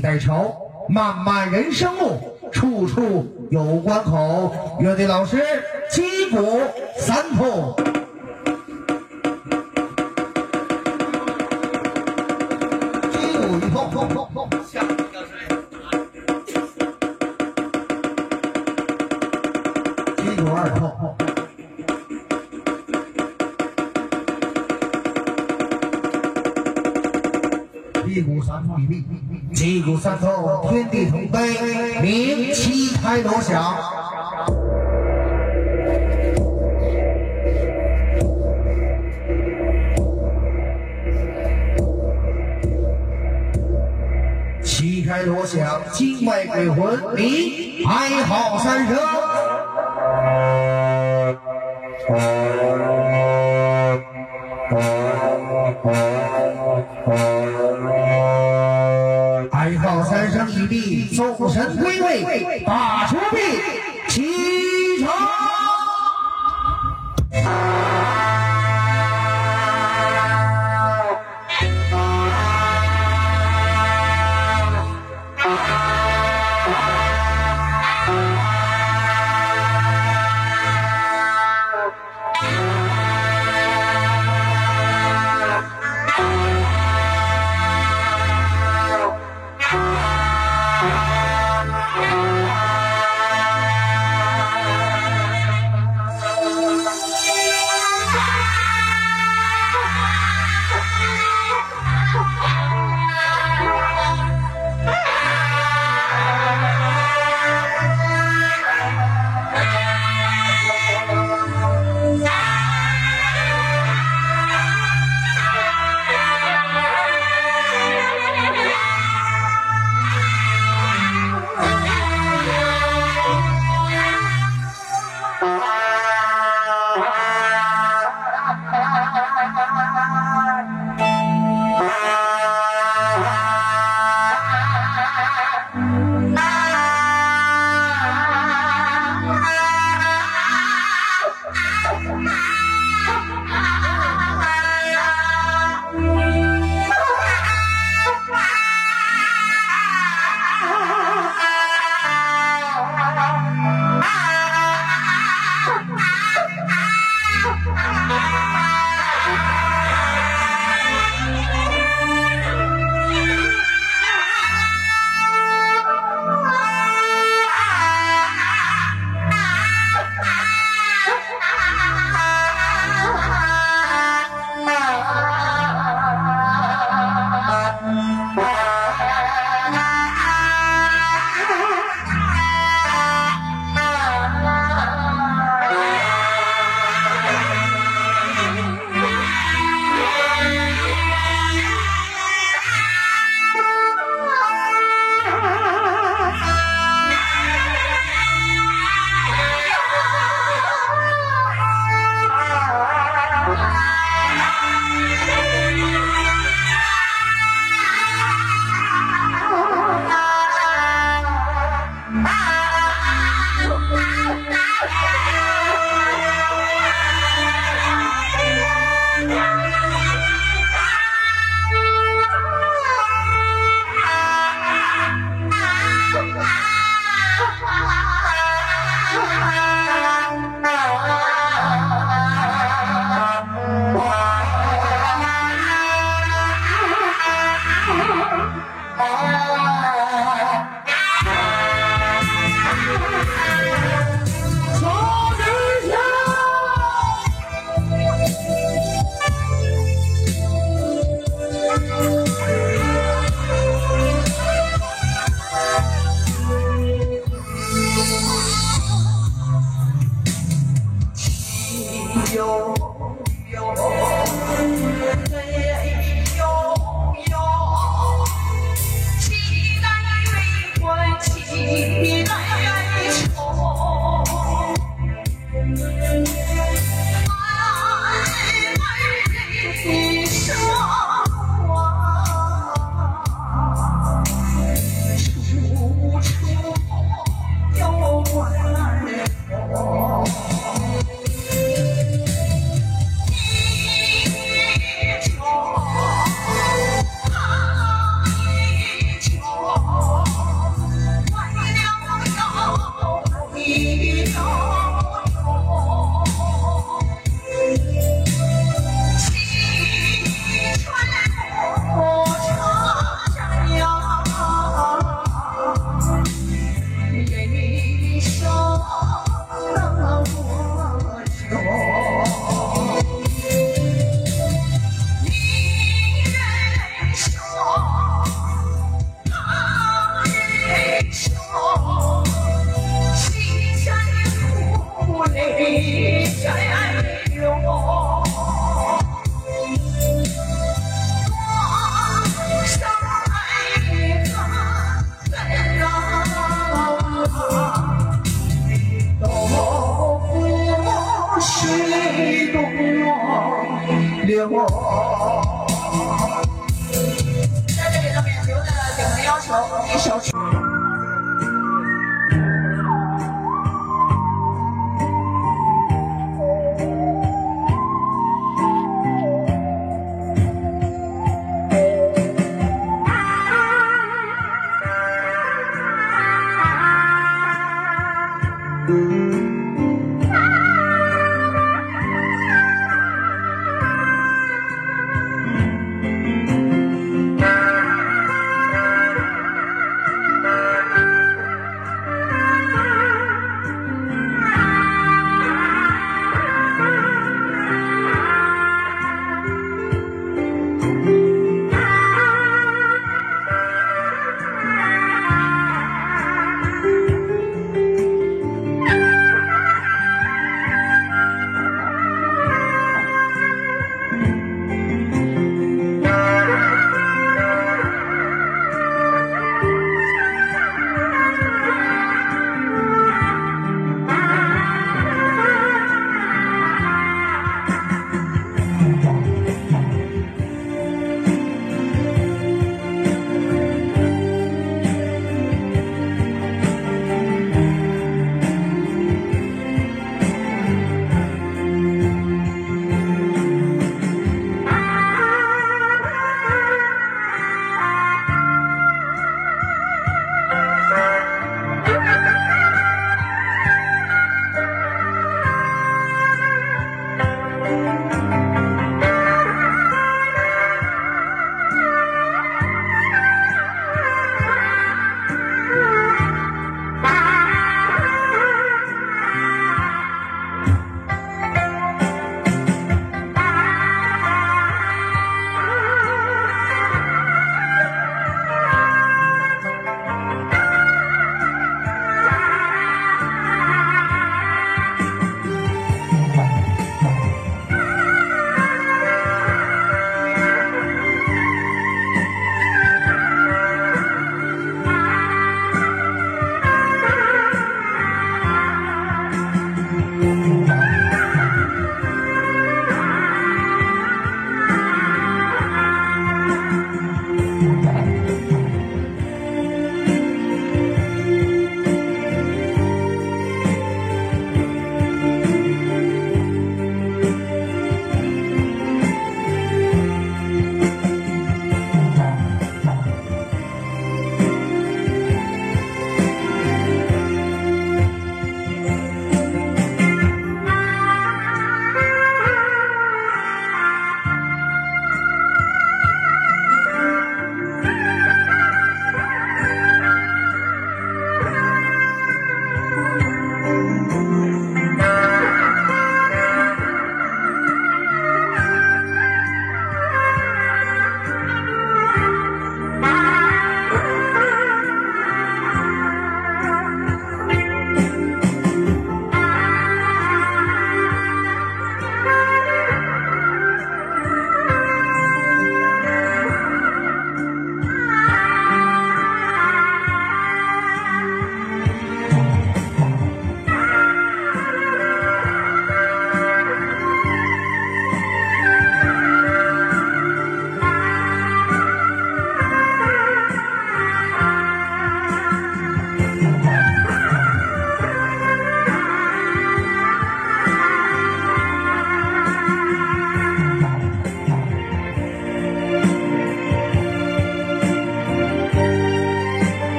几代愁，漫漫人生路，处处有关口。乐队老师击鼓三通。击鼓一通，击鼓二通，通通通，下击鼓二通。击鼓三通，击鼓三通，天地同悲，鸣七开锣响。七开锣响，境外鬼魂鸣哀号三声。最后三声已毕，众神归位，大出毕，启程。your